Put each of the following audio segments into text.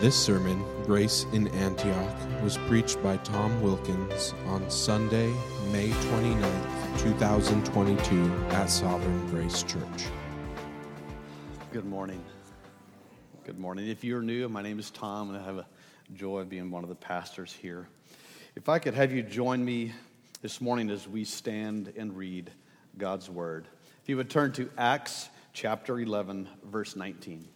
This sermon, Grace in Antioch, was preached by Tom Wilkins on Sunday, May 29th, 2022, at Sovereign Grace Church. Good morning. Good morning. If you're new, my name is Tom, and I have a joy of being one of the pastors here. If I could have you join me this morning as we stand and read God's Word. If you would turn to Acts chapter 11, verse 19.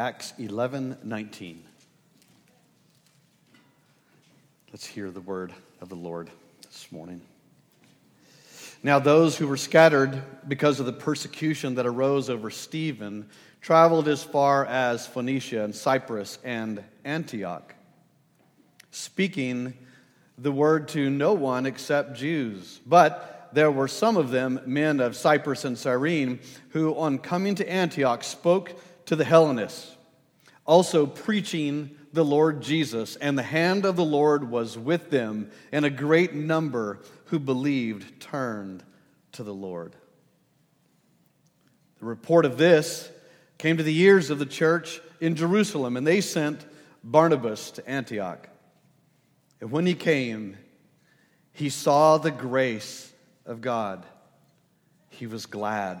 Acts 11 19. Let's hear the word of the Lord this morning. Now, those who were scattered because of the persecution that arose over Stephen traveled as far as Phoenicia and Cyprus and Antioch, speaking the word to no one except Jews. But there were some of them, men of Cyprus and Cyrene, who, on coming to Antioch, spoke to the Hellenists, also preaching the Lord Jesus. And the hand of the Lord was with them, and a great number who believed turned to the Lord. The report of this came to the ears of the church in Jerusalem, and they sent Barnabas to Antioch. And when he came, he saw the grace of God. He was glad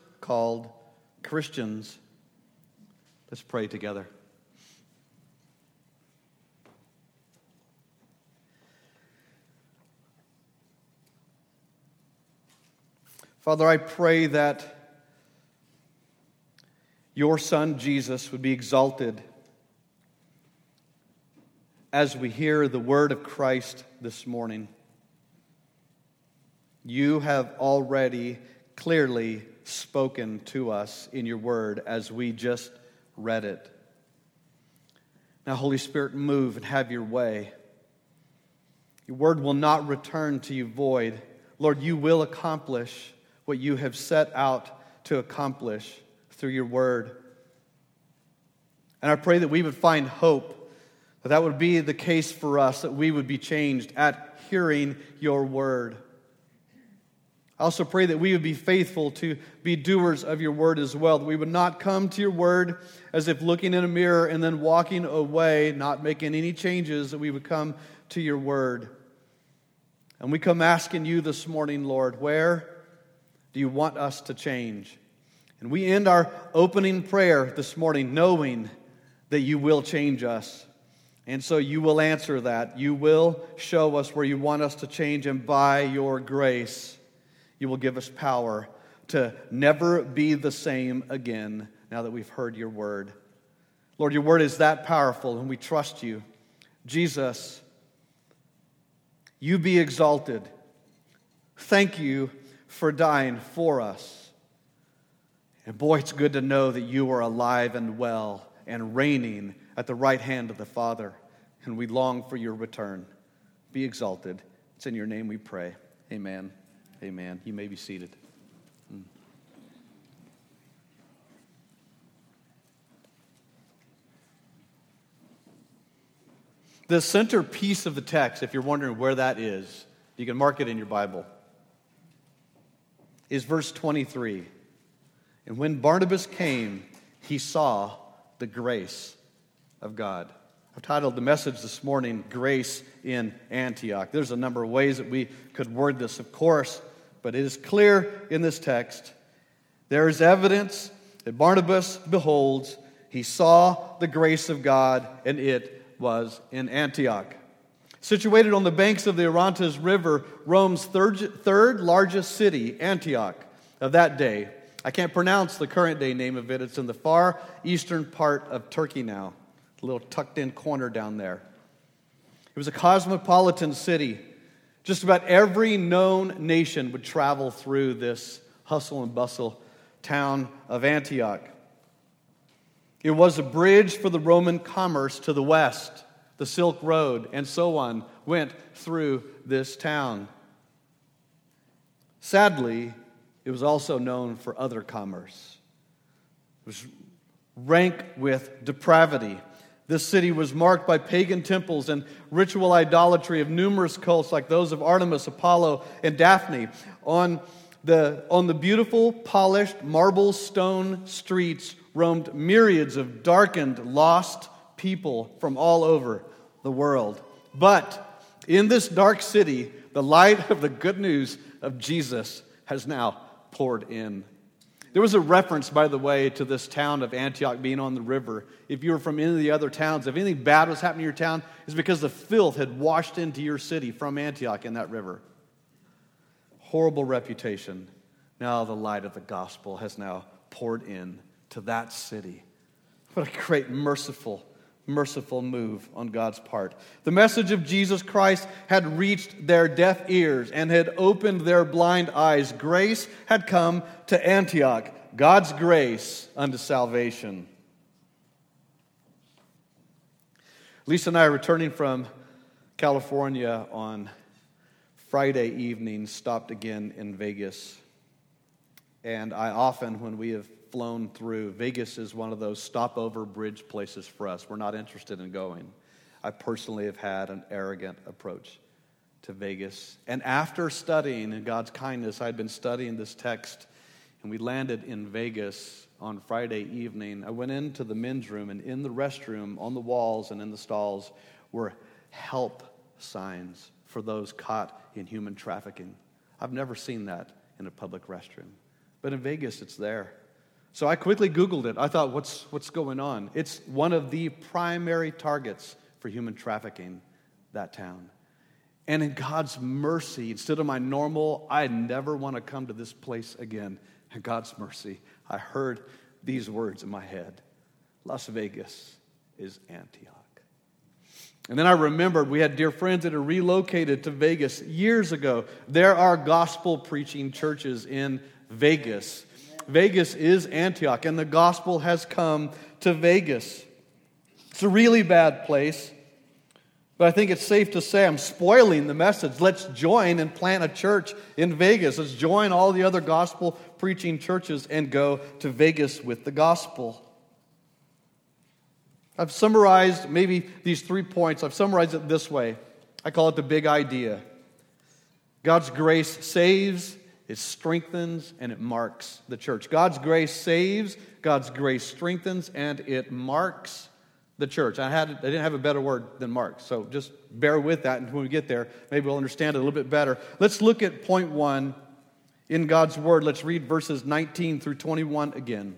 called Christians. Let's pray together. Father, I pray that your Son Jesus would be exalted as we hear the word of Christ this morning. You have already clearly spoken to us in your word as we just read it. Now, Holy Spirit, move and have your way. Your word will not return to you void. Lord, you will accomplish what you have set out to accomplish through your word. And I pray that we would find hope, that that would be the case for us, that we would be changed at hearing your word. I also pray that we would be faithful to be doers of your word as well, that we would not come to your word as if looking in a mirror and then walking away, not making any changes, that we would come to your word. And we come asking you this morning, Lord, where do you want us to change? And we end our opening prayer this morning knowing that you will change us. And so you will answer that. You will show us where you want us to change, and by your grace, you will give us power to never be the same again now that we've heard your word. Lord, your word is that powerful, and we trust you. Jesus, you be exalted. Thank you for dying for us. And boy, it's good to know that you are alive and well and reigning at the right hand of the Father. And we long for your return. Be exalted. It's in your name we pray. Amen. Amen. You may be seated. The centerpiece of the text, if you're wondering where that is, you can mark it in your Bible, is verse 23. And when Barnabas came, he saw the grace of God. I've titled the message this morning, Grace in Antioch. There's a number of ways that we could word this, of course. But it is clear in this text there is evidence that Barnabas beholds, he saw the grace of God, and it was in Antioch. Situated on the banks of the Orontes River, Rome's third, third largest city, Antioch, of that day. I can't pronounce the current day name of it. It's in the far eastern part of Turkey now, a little tucked in corner down there. It was a cosmopolitan city. Just about every known nation would travel through this hustle and bustle town of Antioch. It was a bridge for the Roman commerce to the west. The Silk Road and so on went through this town. Sadly, it was also known for other commerce. It was rank with depravity. This city was marked by pagan temples and ritual idolatry of numerous cults like those of Artemis, Apollo, and Daphne. On the, on the beautiful, polished marble stone streets roamed myriads of darkened, lost people from all over the world. But in this dark city, the light of the good news of Jesus has now poured in. There was a reference, by the way, to this town of Antioch being on the river. If you were from any of the other towns, if anything bad was happening to your town, it's because the filth had washed into your city from Antioch in that river. Horrible reputation. Now the light of the gospel has now poured in to that city. What a great, merciful merciful move on God's part. The message of Jesus Christ had reached their deaf ears and had opened their blind eyes. Grace had come to Antioch, God's grace unto salvation. Lisa and I are returning from California on Friday evening, stopped again in Vegas. And I often, when we have flown through. Vegas is one of those stopover bridge places for us. We're not interested in going. I personally have had an arrogant approach to Vegas. And after studying in God's kindness, I'd been studying this text, and we landed in Vegas on Friday evening. I went into the men's room, and in the restroom, on the walls and in the stalls, were help signs for those caught in human trafficking. I've never seen that in a public restroom. But in Vegas, it's there. So I quickly Googled it. I thought, what's, what's going on? It's one of the primary targets for human trafficking, that town. And in God's mercy, instead of my normal, I never want to come to this place again. In God's mercy, I heard these words in my head Las Vegas is Antioch. And then I remembered we had dear friends that had relocated to Vegas years ago. There are gospel preaching churches in Vegas. Vegas is Antioch, and the gospel has come to Vegas. It's a really bad place, but I think it's safe to say I'm spoiling the message. Let's join and plant a church in Vegas. Let's join all the other gospel preaching churches and go to Vegas with the gospel. I've summarized maybe these three points. I've summarized it this way I call it the big idea God's grace saves, it strengthens and it marks the church. God's grace saves, God's grace strengthens, and it marks the church. I, had, I didn't have a better word than mark, so just bear with that, and when we get there, maybe we'll understand it a little bit better. Let's look at point one in God's word. Let's read verses 19 through 21 again.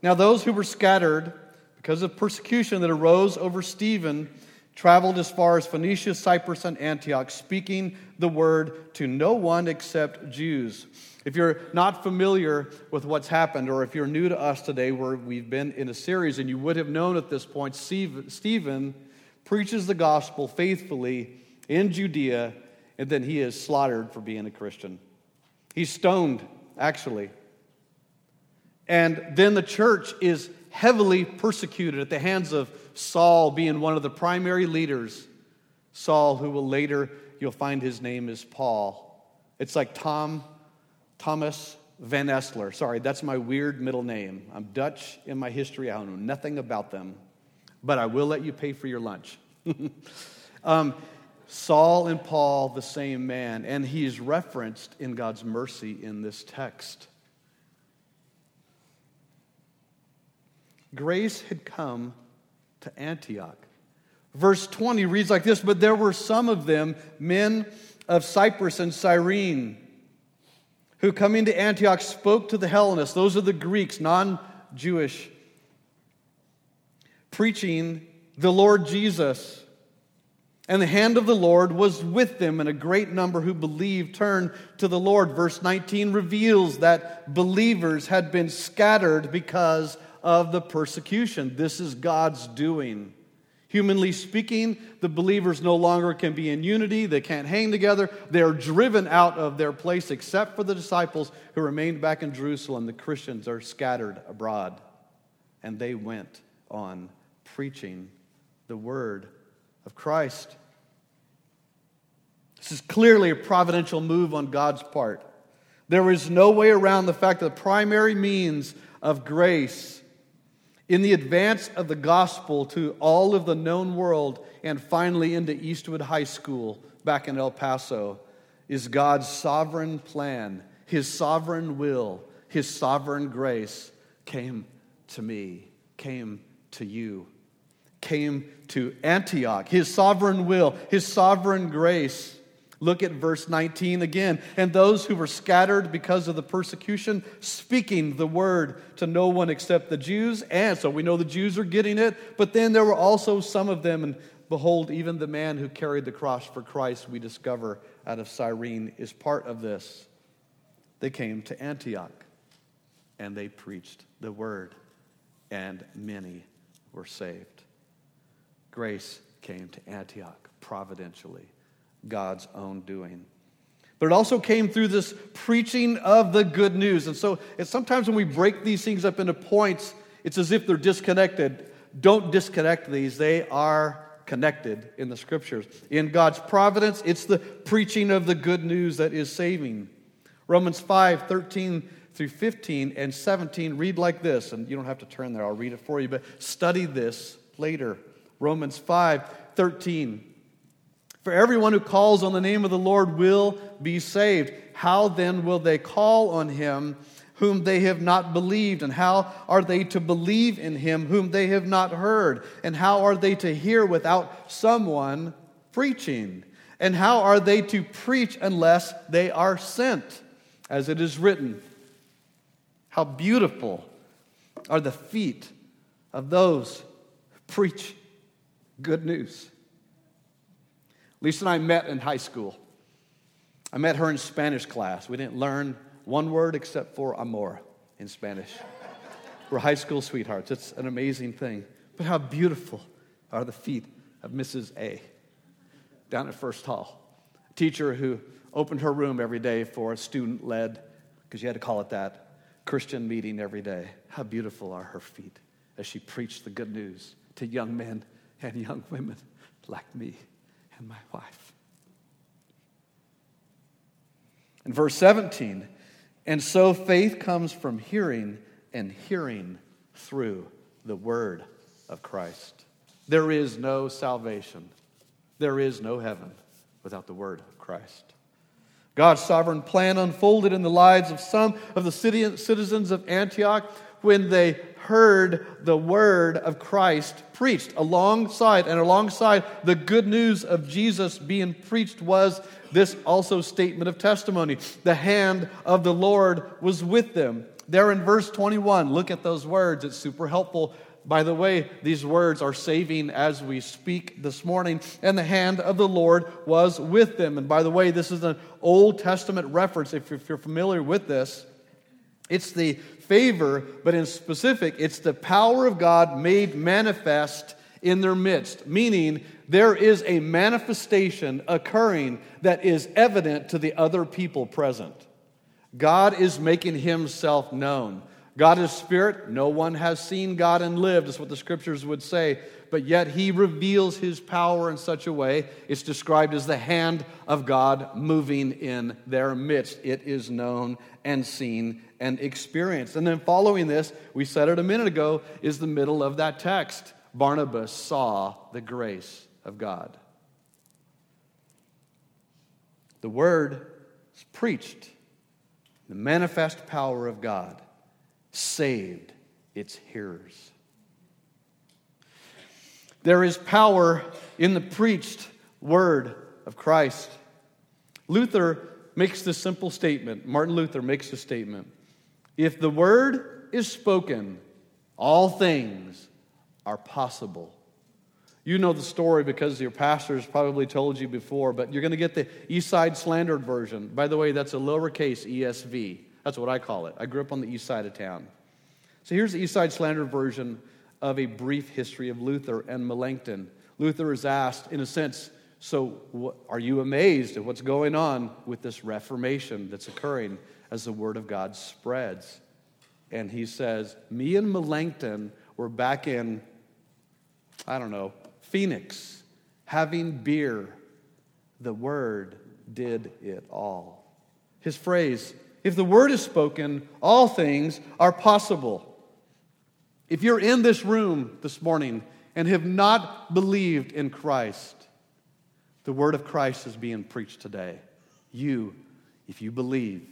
Now, those who were scattered because of persecution that arose over Stephen traveled as far as Phoenicia, Cyprus, and Antioch, speaking the word to no one except Jews. If you're not familiar with what's happened, or if you're new to us today, where we've been in a series, and you would have known at this point, Stephen preaches the gospel faithfully in Judea, and then he is slaughtered for being a Christian. He's stoned, actually. And then the church is heavily persecuted at the hands of Saul being one of the primary leaders. Saul, who will later, you'll find his name is Paul. It's like Tom, Thomas Van Essler. Sorry, that's my weird middle name. I'm Dutch in my history. I don't know nothing about them, but I will let you pay for your lunch. um, Saul and Paul, the same man, and he's referenced in God's mercy in this text. Grace had come to Antioch. Verse 20 reads like this But there were some of them, men of Cyprus and Cyrene, who coming to Antioch spoke to the Hellenists. Those are the Greeks, non Jewish, preaching the Lord Jesus. And the hand of the Lord was with them, and a great number who believed turned to the Lord. Verse 19 reveals that believers had been scattered because of the persecution. This is God's doing. Humanly speaking, the believers no longer can be in unity. They can't hang together. They're driven out of their place, except for the disciples who remained back in Jerusalem. The Christians are scattered abroad. And they went on preaching the word of Christ. This is clearly a providential move on God's part. There is no way around the fact that the primary means of grace in the advance of the gospel to all of the known world and finally into Eastwood High School back in El Paso is God's sovereign plan, His sovereign will, His sovereign grace came to me, came to you, came to Antioch. His sovereign will, His sovereign grace Look at verse 19 again. And those who were scattered because of the persecution, speaking the word to no one except the Jews. And so we know the Jews are getting it, but then there were also some of them. And behold, even the man who carried the cross for Christ, we discover out of Cyrene, is part of this. They came to Antioch and they preached the word, and many were saved. Grace came to Antioch providentially God's own doing. But it also came through this preaching of the good news. And so it's sometimes when we break these things up into points, it's as if they're disconnected. Don't disconnect these, they are connected in the scriptures. In God's providence, it's the preaching of the good news that is saving. Romans 5 13 through 15 and 17 read like this, and you don't have to turn there, I'll read it for you, but study this later. Romans 5 13. For everyone who calls on the name of the Lord will be saved. How then will they call on him whom they have not believed? And how are they to believe in him whom they have not heard? And how are they to hear without someone preaching? And how are they to preach unless they are sent? As it is written, How beautiful are the feet of those who preach good news. Lisa and I met in high school. I met her in Spanish class. We didn't learn one word except for amor in Spanish. We're high school sweethearts. It's an amazing thing. But how beautiful are the feet of Mrs. A down at First Hall, a teacher who opened her room every day for a student led, because you had to call it that, Christian meeting every day. How beautiful are her feet as she preached the good news to young men and young women like me and my wife. In verse 17, and so faith comes from hearing, and hearing through the word of Christ. There is no salvation, there is no heaven without the word of Christ. God's sovereign plan unfolded in the lives of some of the citizens of Antioch when they heard the word of Christ preached alongside and alongside the good news of Jesus being preached was this also statement of testimony. The hand of the Lord was with them. There in verse 21, look at those words. It's super helpful. By the way, these words are saving as we speak this morning. And the hand of the Lord was with them. And by the way, this is an Old Testament reference, if you're familiar with this. It's the favor, but in specific, it's the power of God made manifest in their midst, meaning there is a manifestation occurring that is evident to the other people present. God is making himself known. God is spirit. No one has seen God and lived, is what the scriptures would say. But yet he reveals his power in such a way, it's described as the hand of God moving in their midst. It is known and seen and experienced. And then following this, we said it a minute ago, is the middle of that text. Barnabas saw the grace of God. The word is preached, the manifest power of God saved its hearers. There is power in the preached word of Christ. Luther makes this simple statement. Martin Luther makes this statement. If the word is spoken, all things are possible. You know the story because your pastor's probably told you before, but you're going to get the East Side Slandered version. By the way, that's a lowercase ESV. That's what I call it. I grew up on the east side of town. So here's the East Side Slandered version of a brief history of Luther and Melanchthon. Luther is asked, in a sense, so are you amazed at what's going on with this Reformation that's occurring as the Word of God spreads? And he says, Me and Melanchthon were back in, I don't know, Phoenix, having beer. The Word did it all. His phrase, if the Word is spoken, all things are possible. If you're in this room this morning and have not believed in Christ, the word of Christ is being preached today. You, if you believe,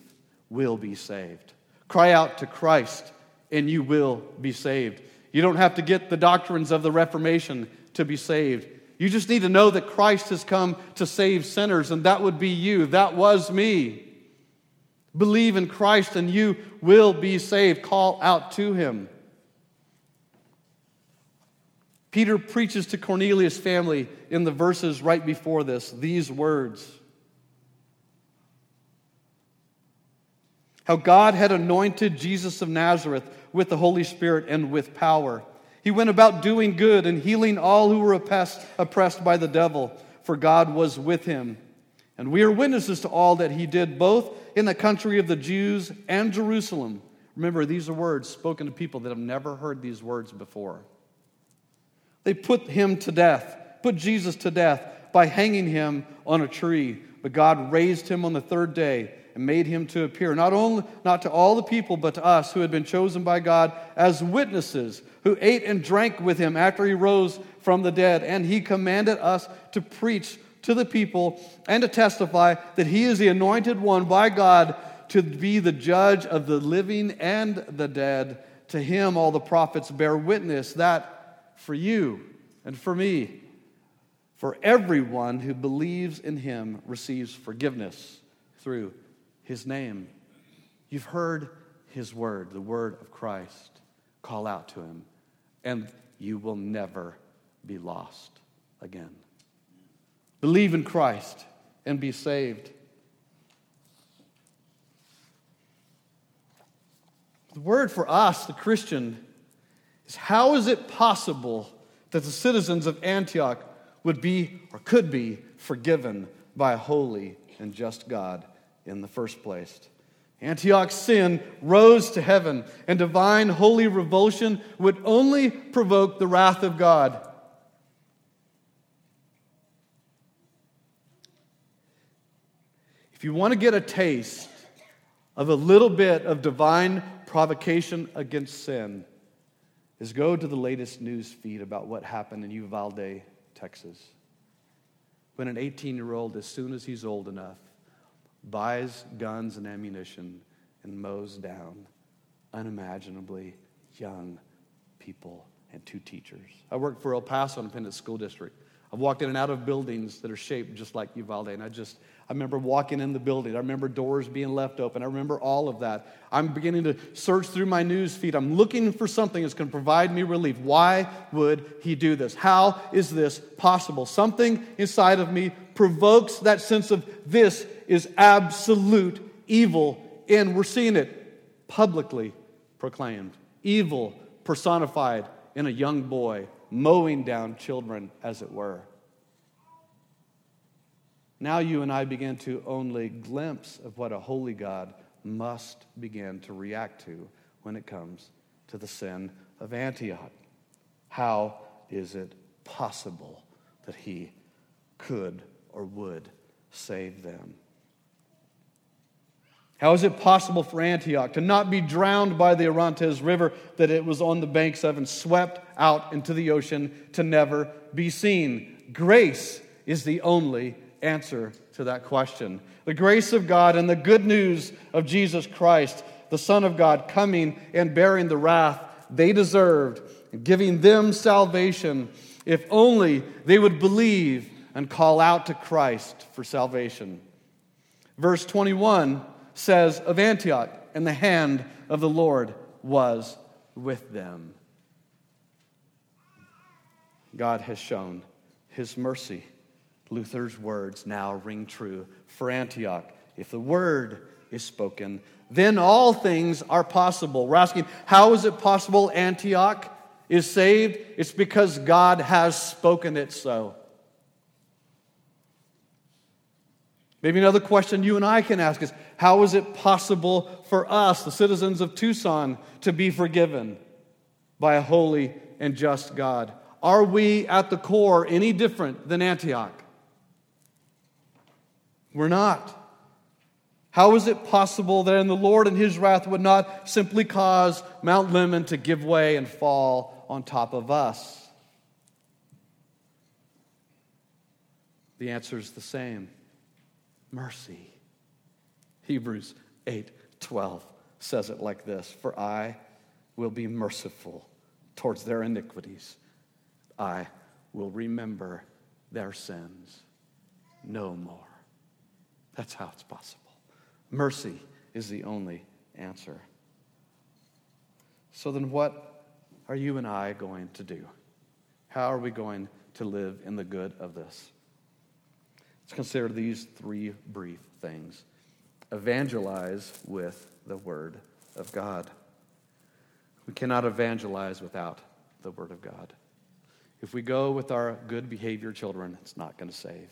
will be saved. Cry out to Christ and you will be saved. You don't have to get the doctrines of the Reformation to be saved. You just need to know that Christ has come to save sinners, and that would be you. That was me. Believe in Christ and you will be saved. Call out to him. Peter preaches to Cornelius' family in the verses right before this these words How God had anointed Jesus of Nazareth with the Holy Spirit and with power. He went about doing good and healing all who were oppressed, oppressed by the devil, for God was with him. And we are witnesses to all that he did, both in the country of the Jews and Jerusalem. Remember, these are words spoken to people that have never heard these words before. They put him to death, put Jesus to death by hanging him on a tree. But God raised him on the third day and made him to appear not only not to all the people but to us who had been chosen by God as witnesses who ate and drank with him after he rose from the dead and he commanded us to preach to the people and to testify that he is the anointed one by God to be the judge of the living and the dead to him all the prophets bear witness that for you and for me. For everyone who believes in him receives forgiveness through his name. You've heard his word, the word of Christ. Call out to him, and you will never be lost again. Believe in Christ and be saved. The word for us, the Christian, is how is it possible that the citizens of Antioch would be or could be forgiven by a holy and just God in the first place? Antioch's sin rose to heaven, and divine holy revulsion would only provoke the wrath of God. If you want to get a taste of a little bit of divine provocation against sin, is go to the latest news feed about what happened in Uvalde, Texas. When an 18 year old, as soon as he's old enough, buys guns and ammunition and mows down unimaginably young people and two teachers. I worked for El Paso Independent School District. I've walked in and out of buildings that are shaped just like Uvalde, and I just I remember walking in the building. I remember doors being left open. I remember all of that. I'm beginning to search through my news feed. I'm looking for something that's going to provide me relief. Why would he do this? How is this possible? Something inside of me provokes that sense of this is absolute evil, and we're seeing it publicly proclaimed. Evil personified in a young boy, mowing down children, as it were. Now you and I begin to only glimpse of what a holy God must begin to react to when it comes to the sin of Antioch. How is it possible that he could or would save them? How is it possible for Antioch to not be drowned by the Orontes River that it was on the banks of and swept out into the ocean to never be seen? Grace is the only answer to that question. The grace of God and the good news of Jesus Christ, the Son of God, coming and bearing the wrath they deserved, giving them salvation, if only they would believe and call out to Christ for salvation. Verse 21 says of Antioch, and the hand of the Lord was with them. God has shown his mercy Luther's words now ring true for Antioch. If the word is spoken, then all things are possible. We're asking, how is it possible, Antioch? is saved, it's because God has spoken it so. Maybe another question you and I can ask is how is it possible for us, the citizens of Tucson, to be forgiven by a holy and just God? Are we at the core any different than Antioch? We're not. How is it possible that in the Lord and his wrath would not simply cause Mount Lemmon to give way and fall on top of us? The answer is the same mercy. Hebrews 8 12 says it like this For I will be merciful towards their iniquities, I will remember their sins no more. That's how it's possible. Mercy is the only answer. So then, what are you and I going to do? How are we going to live in the good of this? Let's consider these three brief things evangelize with the Word of God. We cannot evangelize without the Word of God. If we go with our good behavior children, it's not going to save.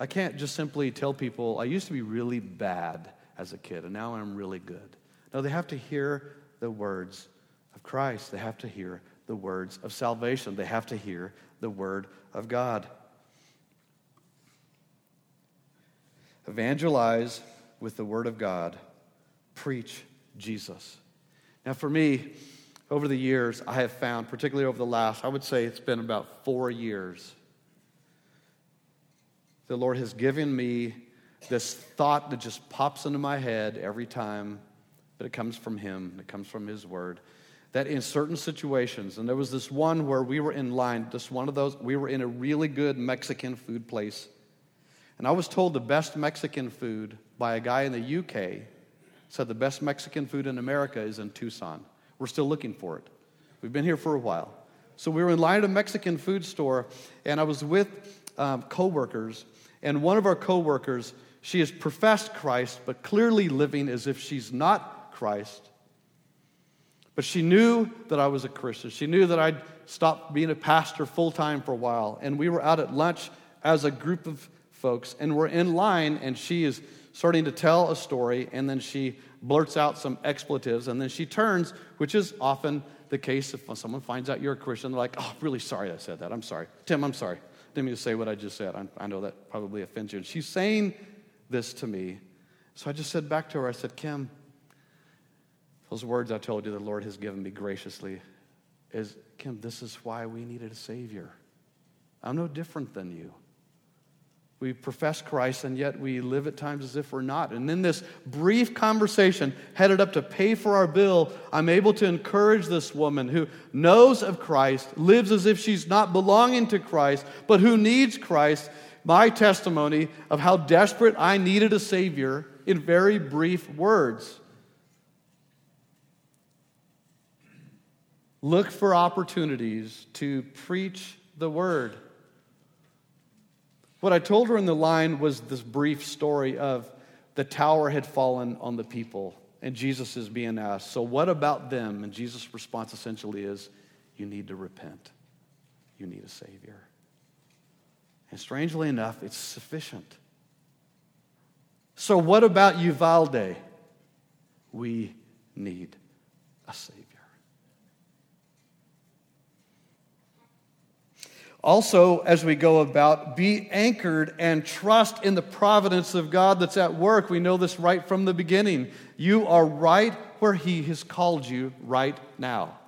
I can't just simply tell people, I used to be really bad as a kid, and now I'm really good. No, they have to hear the words of Christ. They have to hear the words of salvation. They have to hear the Word of God. Evangelize with the Word of God. Preach Jesus. Now, for me, over the years, I have found, particularly over the last, I would say it's been about four years, the Lord has given me this thought that just pops into my head every time that it comes from Him, it comes from His Word. That in certain situations, and there was this one where we were in line, just one of those, we were in a really good Mexican food place and I was told the best Mexican food by a guy in the UK said the best Mexican food in America is in Tucson. We're still looking for it. We've been here for a while. So we were in line at a Mexican food store, and I was with um, coworkers, and one of our coworkers, she has professed Christ, but clearly living as if she's not Christ. But she knew that I was a Christian. She knew that I'd stopped being a pastor full time for a while. And we were out at lunch as a group of folks, and we're in line, and she is starting to tell a story, and then she blurts out some expletives, and then she turns, which is often the case if someone finds out you're a Christian, they're like, oh, really sorry I said that. I'm sorry. Tim, I'm sorry. Didn't mean to say what I just said. I, I know that probably offends you. And she's saying this to me. So I just said back to her, I said, Kim, those words I told you the Lord has given me graciously is, Kim, this is why we needed a Savior. I'm no different than you. We profess Christ, and yet we live at times as if we're not. And in this brief conversation, headed up to pay for our bill, I'm able to encourage this woman who knows of Christ, lives as if she's not belonging to Christ, but who needs Christ. My testimony of how desperate I needed a Savior in very brief words. Look for opportunities to preach the Word. What I told her in the line was this brief story of the tower had fallen on the people, and Jesus is being asked, So what about them? And Jesus' response essentially is, You need to repent, you need a Savior. And strangely enough, it's sufficient. So, what about Uvalde? We need a Savior. Also, as we go about, be anchored and trust in the providence of God that's at work. We know this right from the beginning. You are right where He has called you right now.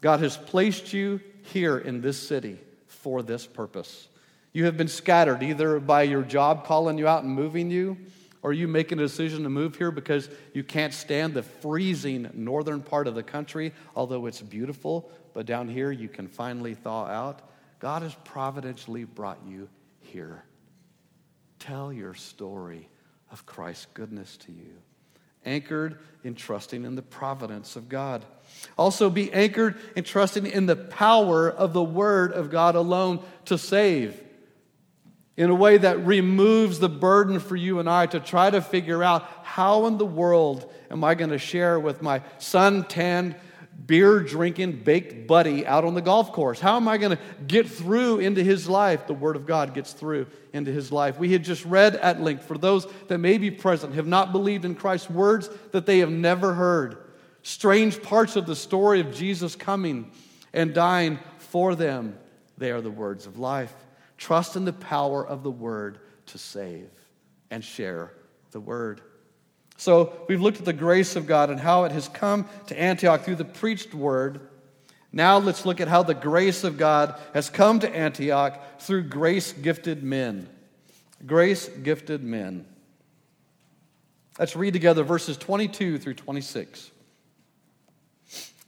God has placed you here in this city for this purpose. You have been scattered either by your job calling you out and moving you, or you making a decision to move here because you can't stand the freezing northern part of the country, although it's beautiful, but down here you can finally thaw out. God has providentially brought you here. Tell your story of Christ's goodness to you, anchored in trusting in the providence of God. Also, be anchored in trusting in the power of the Word of God alone to save. In a way that removes the burden for you and I to try to figure out how in the world am I going to share with my sun tanned, beer drinking, baked buddy out on the golf course? How am I going to get through into his life? The Word of God gets through into his life. We had just read at length for those that may be present, have not believed in Christ's words that they have never heard. Strange parts of the story of Jesus coming and dying for them. They are the words of life. Trust in the power of the word to save and share the word. So we've looked at the grace of God and how it has come to Antioch through the preached word. Now let's look at how the grace of God has come to Antioch through grace gifted men. Grace gifted men. Let's read together verses 22 through 26.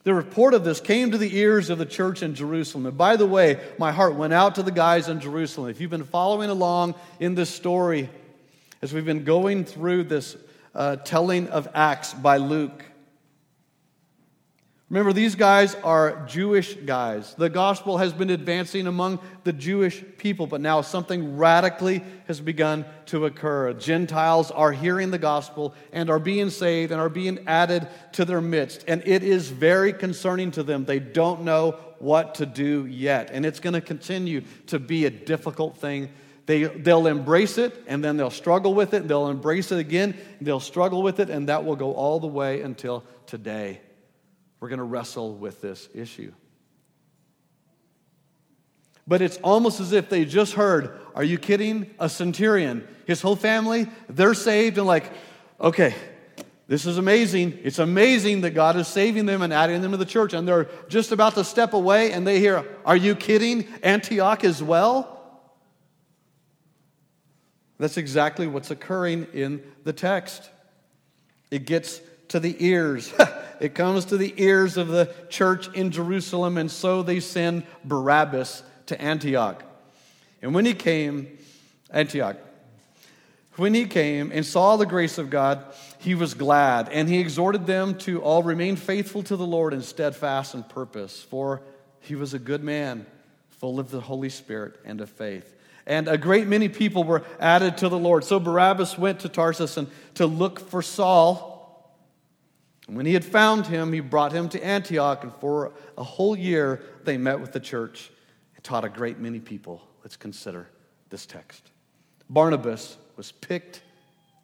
The report of this came to the ears of the church in Jerusalem. And by the way, my heart went out to the guys in Jerusalem. If you've been following along in this story, as we've been going through this uh, telling of Acts by Luke, Remember, these guys are Jewish guys. The gospel has been advancing among the Jewish people, but now something radically has begun to occur. Gentiles are hearing the gospel and are being saved and are being added to their midst. And it is very concerning to them. They don't know what to do yet. And it's going to continue to be a difficult thing. They, they'll embrace it and then they'll struggle with it. They'll embrace it again. They'll struggle with it, and that will go all the way until today we're going to wrestle with this issue. But it's almost as if they just heard, Are you kidding? A centurion, his whole family, they're saved, and like, okay, this is amazing. It's amazing that God is saving them and adding them to the church. And they're just about to step away, and they hear, Are you kidding? Antioch as well? That's exactly what's occurring in the text. It gets to the ears. it comes to the ears of the church in Jerusalem, and so they send Barabbas to Antioch. And when he came, Antioch, when he came and saw the grace of God, he was glad, and he exhorted them to all remain faithful to the Lord and steadfast in purpose, for he was a good man, full of the Holy Spirit and of faith. And a great many people were added to the Lord. So Barabbas went to Tarsus and to look for Saul and when he had found him, he brought him to Antioch, and for a whole year they met with the church and taught a great many people. Let's consider this text. Barnabas was picked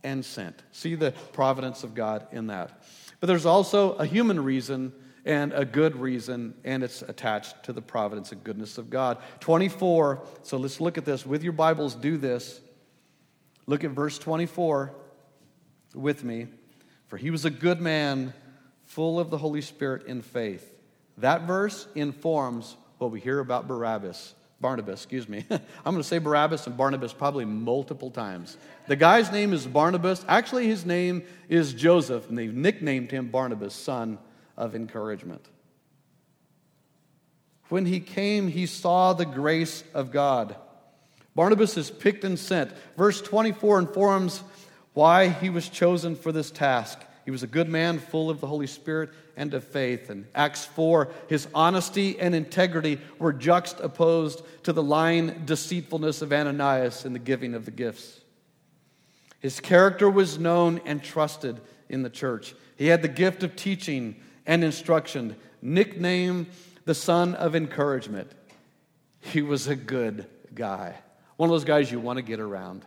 and sent. See the providence of God in that. But there's also a human reason and a good reason, and it's attached to the providence and goodness of God. 24, so let's look at this. With your Bibles, do this. Look at verse 24 with me. For he was a good man, full of the Holy Spirit in faith. That verse informs what we hear about Barabbas. Barnabas, excuse me. I'm going to say Barabbas and Barnabas probably multiple times. The guy's name is Barnabas. Actually, his name is Joseph, and they've nicknamed him Barnabas, son of encouragement. When he came, he saw the grace of God. Barnabas is picked and sent. Verse 24 informs why he was chosen for this task. He was a good man, full of the Holy Spirit and of faith. And Acts 4, his honesty and integrity were juxtaposed to the lying deceitfulness of Ananias in the giving of the gifts. His character was known and trusted in the church. He had the gift of teaching and instruction, nicknamed the son of encouragement. He was a good guy, one of those guys you want to get around.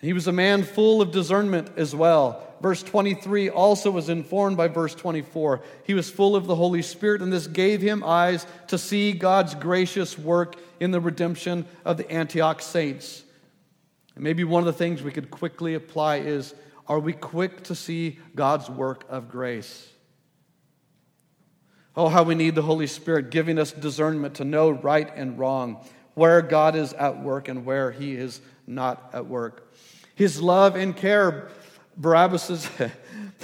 He was a man full of discernment as well. Verse 23 also was informed by verse 24. He was full of the Holy Spirit, and this gave him eyes to see God's gracious work in the redemption of the Antioch saints. And maybe one of the things we could quickly apply is are we quick to see God's work of grace? Oh, how we need the Holy Spirit giving us discernment to know right and wrong, where God is at work and where he is not at work. His love and care, Barabbas's,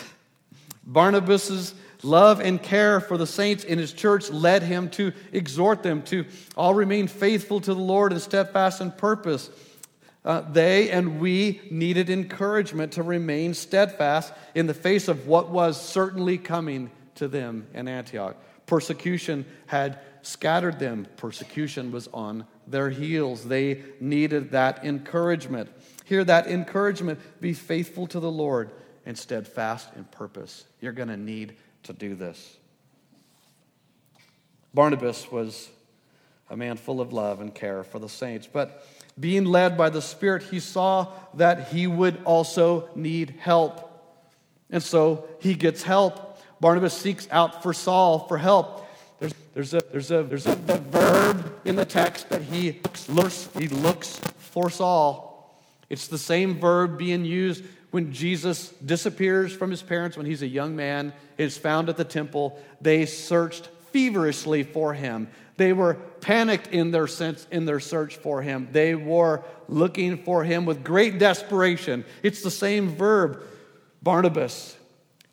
Barnabas's love and care for the saints in his church led him to exhort them to all remain faithful to the Lord and steadfast in purpose. Uh, they and we needed encouragement to remain steadfast in the face of what was certainly coming to them in Antioch. Persecution had scattered them, persecution was on their heels. They needed that encouragement. Hear that encouragement be faithful to the Lord and steadfast in purpose. You're going to need to do this. Barnabas was a man full of love and care for the saints, but being led by the Spirit, he saw that he would also need help. And so he gets help. Barnabas seeks out for Saul for help. There's, there's, a, there's, a, there's a verb in the text that he looks, he looks for Saul. It's the same verb being used when Jesus disappears from his parents when he's a young man, is found at the temple. They searched feverishly for him. They were panicked in their sense in their search for him. They were looking for him with great desperation. It's the same verb. Barnabas,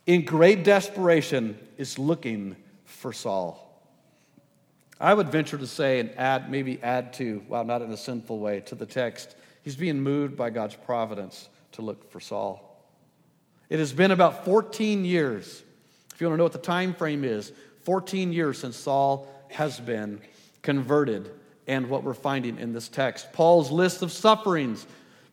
in great desperation, is looking for Saul. I would venture to say and add, maybe add to, well, not in a sinful way, to the text. He's being moved by God's providence to look for Saul. It has been about 14 years. If you want to know what the time frame is, 14 years since Saul has been converted and what we're finding in this text. Paul's list of sufferings,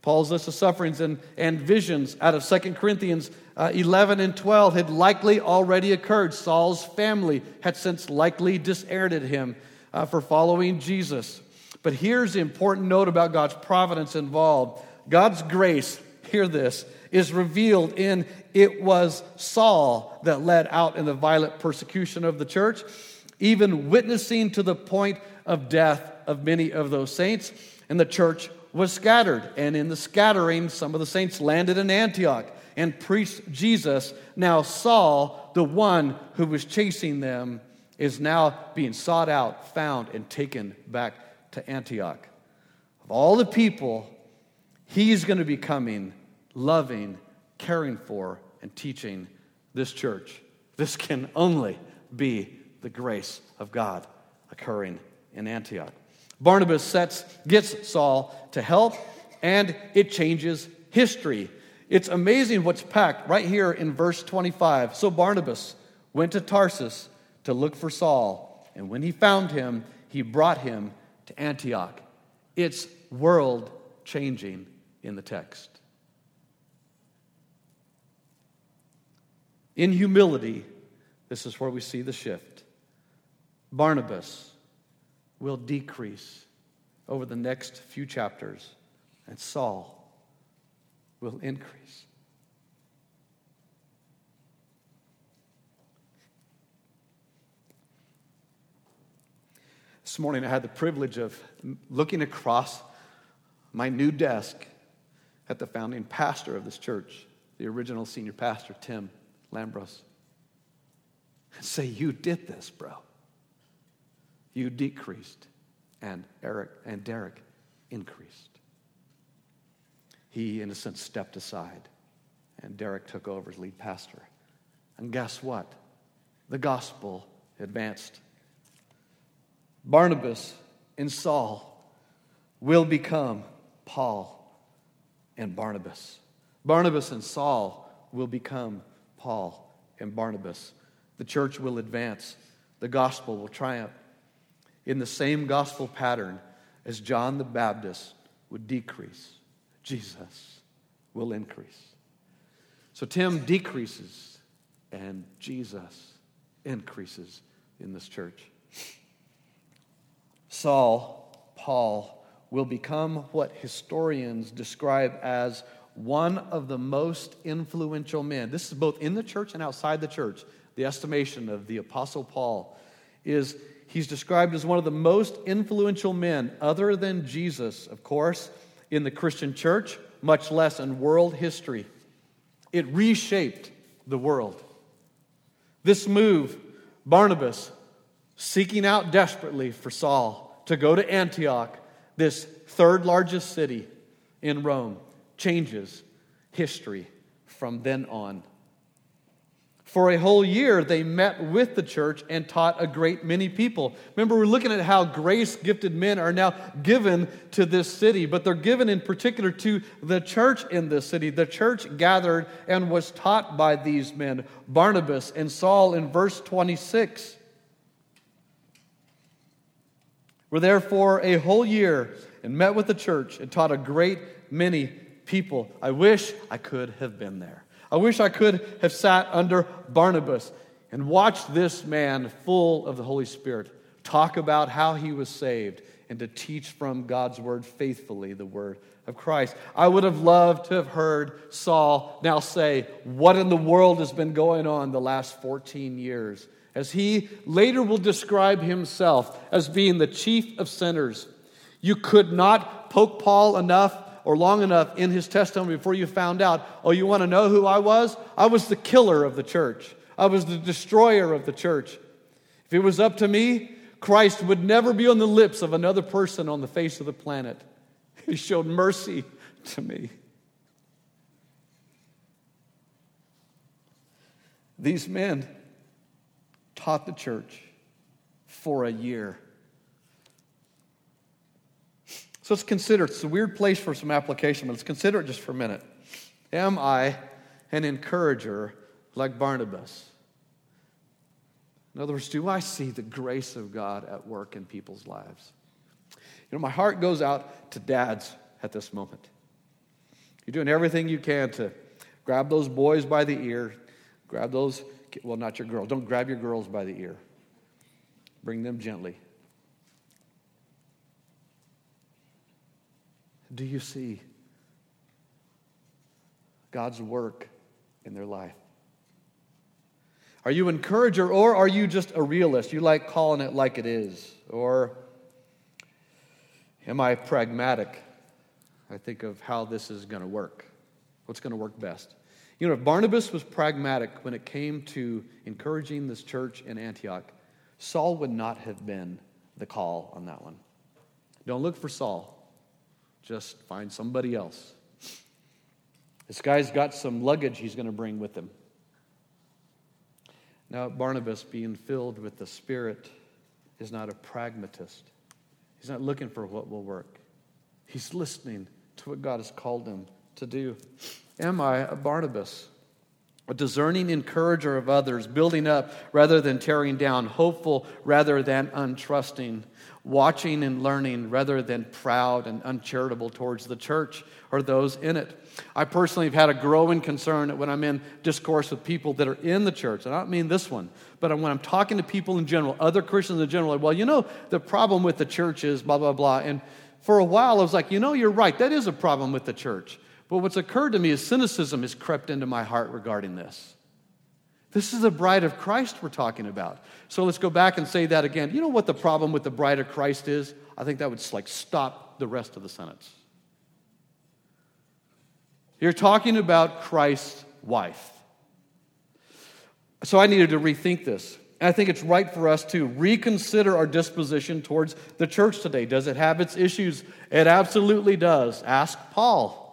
Paul's list of sufferings and, and visions out of 2 Corinthians uh, 11 and 12 had likely already occurred. Saul's family had since likely disinherited him uh, for following Jesus. But here's the important note about God's providence involved God's grace, hear this, is revealed in it was Saul that led out in the violent persecution of the church even witnessing to the point of death of many of those saints. And the church was scattered. And in the scattering, some of the saints landed in Antioch and preached Jesus. Now, Saul, the one who was chasing them, is now being sought out, found, and taken back to Antioch. Of all the people, he's going to be coming, loving, caring for, and teaching this church. This can only be the grace of God occurring in Antioch. Barnabas sets, gets Saul to help, and it changes history. It's amazing what's packed right here in verse 25. So Barnabas went to Tarsus to look for Saul, and when he found him, he brought him to Antioch. It's world changing in the text. In humility, this is where we see the shift. Barnabas will decrease over the next few chapters, and Saul will increase. This morning, I had the privilege of looking across my new desk at the founding pastor of this church, the original senior pastor, Tim Lambros, and say, You did this, bro you decreased and Eric and Derek increased. He, in a sense, stepped aside and Derek took over as lead pastor. And guess what? The gospel advanced. Barnabas and Saul will become Paul and Barnabas. Barnabas and Saul will become Paul and Barnabas. The church will advance. The gospel will triumph in the same gospel pattern as John the Baptist would decrease, Jesus will increase. So Tim decreases and Jesus increases in this church. Saul, Paul, will become what historians describe as one of the most influential men. This is both in the church and outside the church. The estimation of the Apostle Paul is he's described as one of the most influential men, other than Jesus, of course, in the Christian church, much less in world history. It reshaped the world. This move, Barnabas seeking out desperately for Saul to go to Antioch, this third largest city in Rome, changes history from then on. For a whole year, they met with the church and taught a great many people. Remember, we're looking at how grace gifted men are now given to this city, but they're given in particular to the church in this city. The church gathered and was taught by these men, Barnabas and Saul, in verse 26. Were there for a whole year and met with the church and taught a great many people. I wish I could have been there. I wish I could have sat under Barnabas and watched this man full of the Holy Spirit talk about how he was saved and to teach from God's word faithfully the word of Christ. I would have loved to have heard Saul now say, What in the world has been going on the last 14 years? As he later will describe himself as being the chief of sinners. You could not poke Paul enough or long enough in his testimony before you found out, oh, you want to know who I was? I was the killer of the church, I was the destroyer of the church. If it was up to me, Christ would never be on the lips of another person on the face of the planet. He showed mercy to me. These men taught the church for a year. So let's consider it's a weird place for some application, but let's consider it just for a minute. Am I an encourager like Barnabas? In other words, do I see the grace of God at work in people's lives? You know, my heart goes out to dads at this moment. You're doing everything you can to grab those boys by the ear, grab those, well, not your girls, don't grab your girls by the ear. Bring them gently. Do you see God's work in their life? Are you an encourager or are you just a realist? You like calling it like it is? Or am I pragmatic? I think of how this is going to work. What's going to work best? You know, if Barnabas was pragmatic when it came to encouraging this church in Antioch, Saul would not have been the call on that one. Don't look for Saul. Just find somebody else. This guy's got some luggage he's going to bring with him. Now, Barnabas, being filled with the Spirit, is not a pragmatist. He's not looking for what will work. He's listening to what God has called him to do. Am I a Barnabas? A discerning encourager of others, building up rather than tearing down, hopeful rather than untrusting, watching and learning rather than proud and uncharitable towards the church or those in it. I personally have had a growing concern that when I'm in discourse with people that are in the church. And I don't mean this one, but when I'm talking to people in general, other Christians in general, like, well, you know, the problem with the church is blah, blah, blah. And for a while, I was like, you know, you're right. That is a problem with the church. But what's occurred to me is cynicism has crept into my heart regarding this. This is the bride of Christ we're talking about. So let's go back and say that again. You know what the problem with the bride of Christ is? I think that would like stop the rest of the sentence. You're talking about Christ's wife. So I needed to rethink this. And I think it's right for us to reconsider our disposition towards the church today. Does it have its issues? It absolutely does. Ask Paul.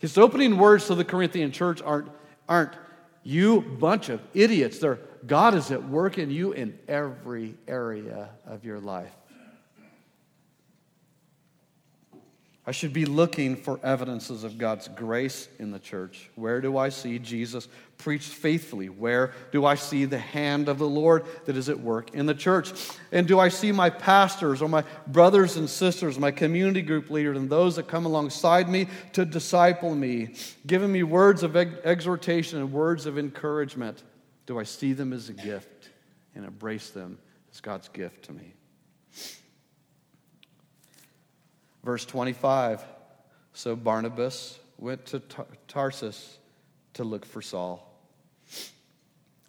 His opening words to the Corinthian church aren't, aren't you bunch of idiots. They're, God is at work in you in every area of your life. I should be looking for evidences of God's grace in the church. Where do I see Jesus preached faithfully? Where do I see the hand of the Lord that is at work in the church? And do I see my pastors or my brothers and sisters, my community group leaders, and those that come alongside me to disciple me, giving me words of exhortation and words of encouragement? Do I see them as a gift and embrace them as God's gift to me? Verse 25 So Barnabas went to Tarsus to look for Saul.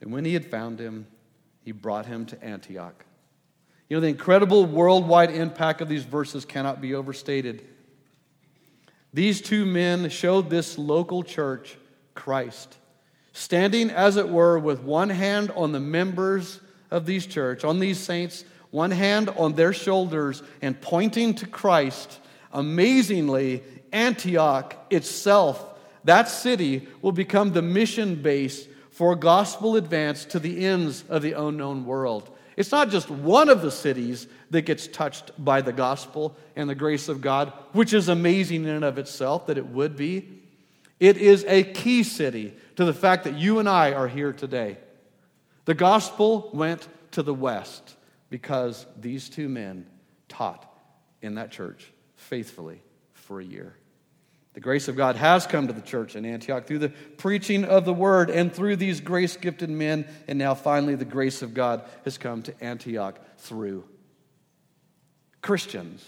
And when he had found him, he brought him to Antioch. You know, the incredible worldwide impact of these verses cannot be overstated. These two men showed this local church Christ, standing, as it were, with one hand on the members of these church, on these saints, one hand on their shoulders, and pointing to Christ. Amazingly, Antioch itself, that city, will become the mission base for gospel advance to the ends of the unknown world. It's not just one of the cities that gets touched by the gospel and the grace of God, which is amazing in and of itself that it would be. It is a key city to the fact that you and I are here today. The gospel went to the west, because these two men taught in that church faithfully for a year. The grace of God has come to the church in Antioch through the preaching of the word and through these grace gifted men. And now finally, the grace of God has come to Antioch through Christians.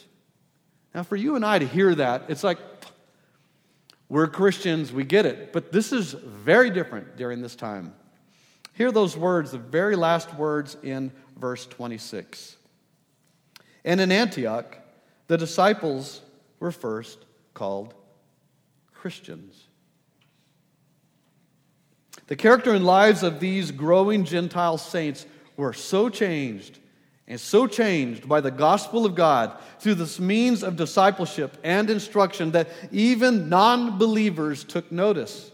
Now, for you and I to hear that, it's like, we're Christians, we get it. But this is very different during this time. Hear those words, the very last words in verse 26. And in Antioch, the disciples were first called Christians. The character and lives of these growing Gentile saints were so changed and so changed by the gospel of God through this means of discipleship and instruction that even non believers took notice.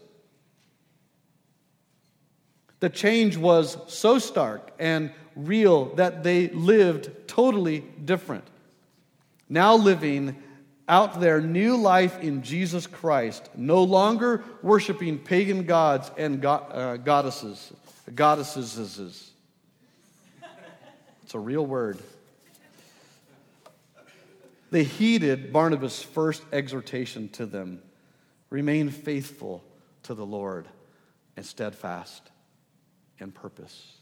The change was so stark and real that they lived totally different. Now living out their new life in Jesus Christ, no longer worshiping pagan gods and go- uh, goddesses. Goddesses. It's a real word. They heeded Barnabas' first exhortation to them remain faithful to the Lord and steadfast in purpose.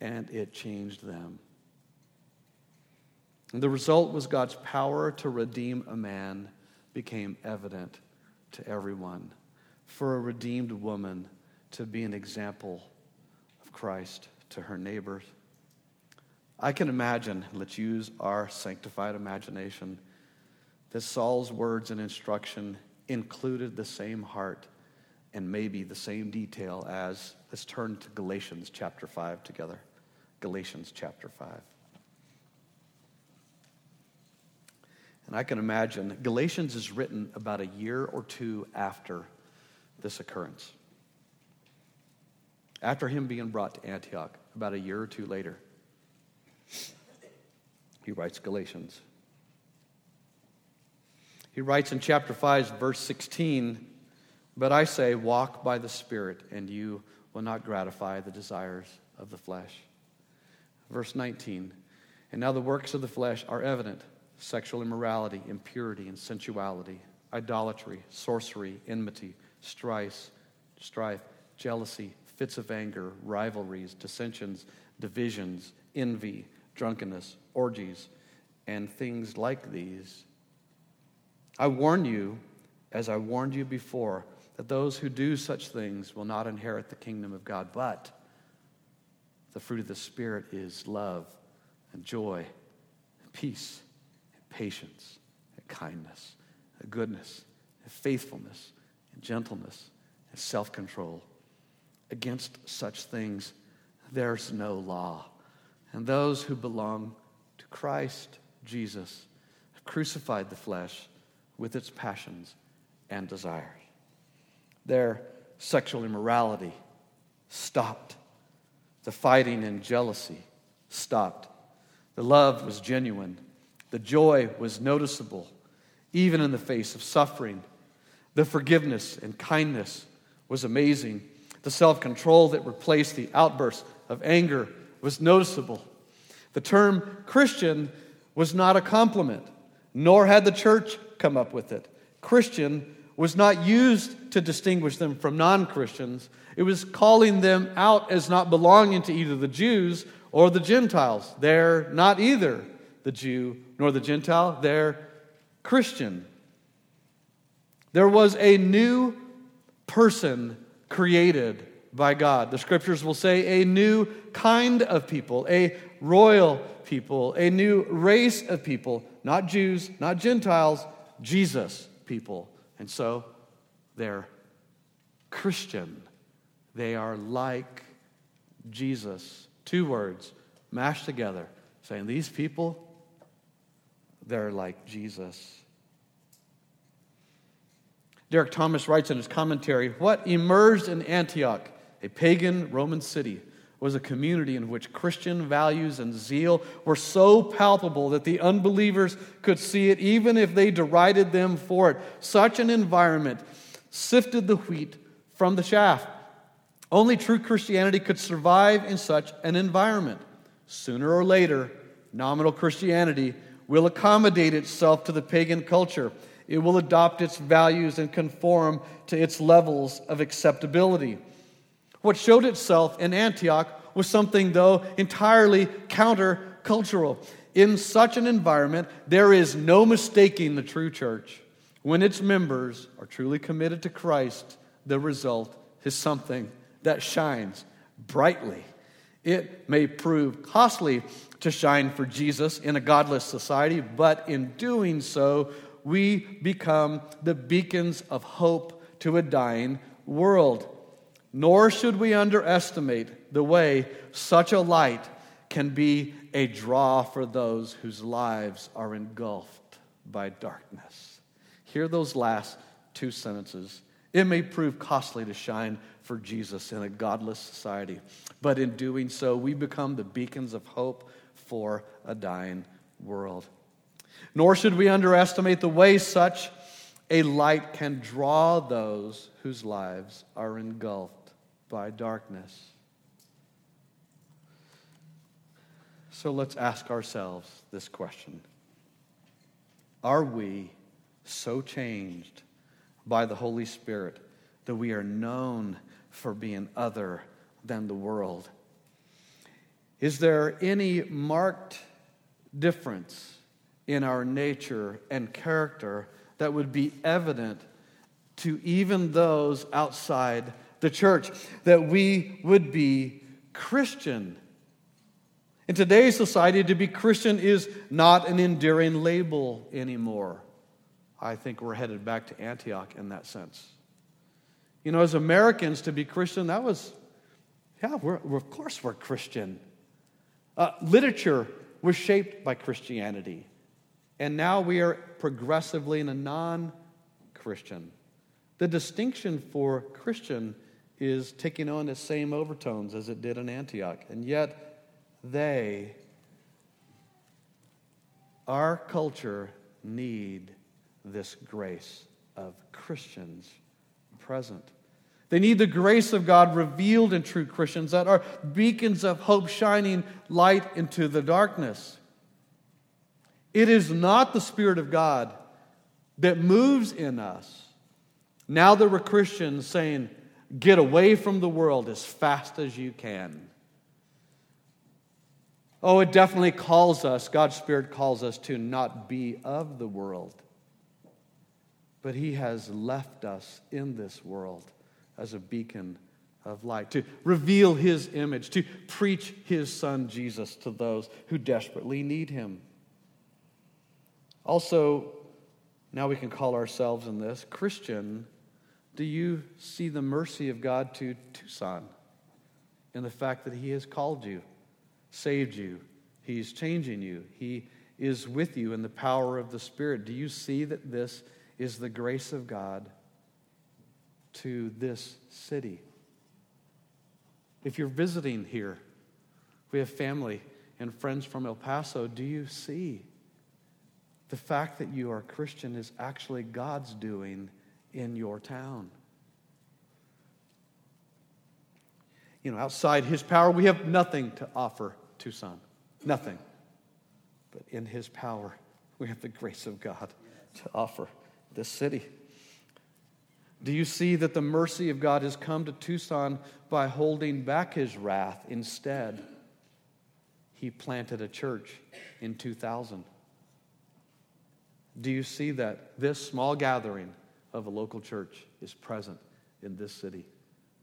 And it changed them. The result was God's power to redeem a man became evident to everyone. For a redeemed woman to be an example of Christ to her neighbors. I can imagine, let's use our sanctified imagination, that Saul's words and instruction included the same heart and maybe the same detail as, let's turn to Galatians chapter 5 together. Galatians chapter 5. And I can imagine Galatians is written about a year or two after this occurrence. After him being brought to Antioch, about a year or two later, he writes Galatians. He writes in chapter 5, verse 16, But I say, walk by the Spirit, and you will not gratify the desires of the flesh. Verse 19, And now the works of the flesh are evident sexual immorality, impurity, and sensuality, idolatry, sorcery, enmity, strife, strife, jealousy, fits of anger, rivalries, dissensions, divisions, envy, drunkenness, orgies, and things like these. I warn you, as I warned you before, that those who do such things will not inherit the kingdom of God. But the fruit of the Spirit is love and joy and peace patience, and kindness, and goodness, and faithfulness, and gentleness, and self control. Against such things, there's no law. And those who belong to Christ Jesus have crucified the flesh with its passions and desires. Their sexual immorality stopped. The fighting and jealousy stopped. The love was genuine the joy was noticeable, even in the face of suffering. The forgiveness and kindness was amazing. The self control that replaced the outbursts of anger was noticeable. The term Christian was not a compliment, nor had the church come up with it. Christian was not used to distinguish them from non Christians, it was calling them out as not belonging to either the Jews or the Gentiles. They're not either the Jew nor the Gentile, they're Christian. There was a new person created by God. The scriptures will say a new kind of people, a royal people, a new race of people, not Jews, not Gentiles, Jesus people. And so they're Christian. They are like Jesus. Two words mashed together, saying these people they're like Jesus. Derek Thomas writes in his commentary What emerged in Antioch, a pagan Roman city, was a community in which Christian values and zeal were so palpable that the unbelievers could see it even if they derided them for it. Such an environment sifted the wheat from the chaff. Only true Christianity could survive in such an environment. sooner or later, nominal Christianity will accommodate itself to the pagan culture. It will adopt its values and conform to its levels of acceptability. What showed itself in Antioch was something, though, entirely countercultural. In such an environment, there is no mistaking the true church. When its members are truly committed to Christ, the result is something that shines brightly. It may prove costly to shine for Jesus in a godless society, but in doing so, we become the beacons of hope to a dying world. Nor should we underestimate the way such a light can be a draw for those whose lives are engulfed by darkness. Hear those last two sentences. It may prove costly to shine for Jesus in a godless society, but in doing so, we become the beacons of hope for a dying world. Nor should we underestimate the way such a light can draw those whose lives are engulfed by darkness. So let's ask ourselves this question Are we so changed by the Holy Spirit that we are known for being other than the world? Is there any marked difference in our nature and character that would be evident to even those outside the church? That we would be Christian. In today's society, to be Christian is not an endearing label anymore. I think we're headed back to Antioch in that sense. You know, as Americans, to be Christian, that was, yeah, we're, of course we're Christian. Uh, literature was shaped by Christianity, and now we are progressively in a non Christian. The distinction for Christian is taking on the same overtones as it did in Antioch, and yet they, our culture, need this grace of Christians present. They need the grace of God revealed in true Christians that are beacons of hope shining light into the darkness. It is not the Spirit of God that moves in us. Now that we're Christians, saying, Get away from the world as fast as you can. Oh, it definitely calls us, God's Spirit calls us to not be of the world. But He has left us in this world as a beacon of light, to reveal his image, to preach his son Jesus to those who desperately need him. Also, now we can call ourselves in this Christian. Do you see the mercy of God to Tucson in the fact that he has called you, saved you, he's changing you, he is with you in the power of the Spirit? Do you see that this is the grace of God? To this city. If you're visiting here, we have family and friends from El Paso. Do you see the fact that you are a Christian is actually God's doing in your town? You know, outside His power, we have nothing to offer Tucson. Nothing. But in His power, we have the grace of God to offer this city. Do you see that the mercy of God has come to Tucson by holding back his wrath? Instead, he planted a church in 2000. Do you see that this small gathering of a local church is present in this city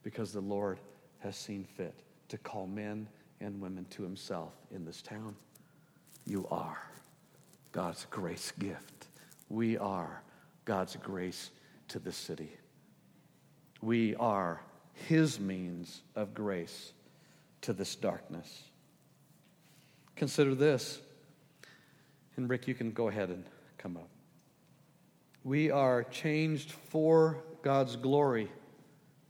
because the Lord has seen fit to call men and women to himself in this town? You are God's grace gift. We are God's grace to this city. We are his means of grace to this darkness. Consider this. And Rick, you can go ahead and come up. We are changed for God's glory.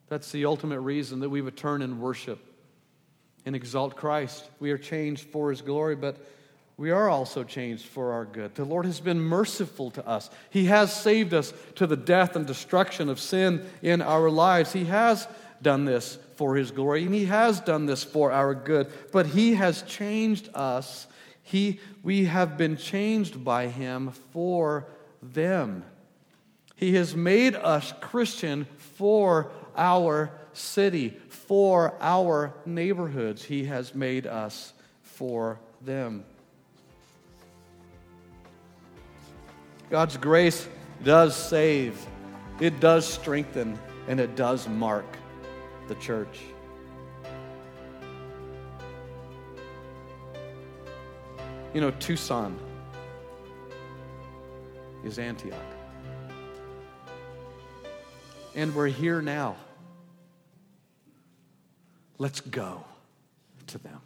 That's the ultimate reason that we would turn and worship and exalt Christ. We are changed for his glory, but we are also changed for our good. The Lord has been merciful to us. He has saved us to the death and destruction of sin in our lives. He has done this for his glory, and he has done this for our good, but he has changed us. He, we have been changed by him for them. He has made us Christian for our city, for our neighborhoods. He has made us for them. God's grace does save, it does strengthen, and it does mark the church. You know, Tucson is Antioch. And we're here now. Let's go to them.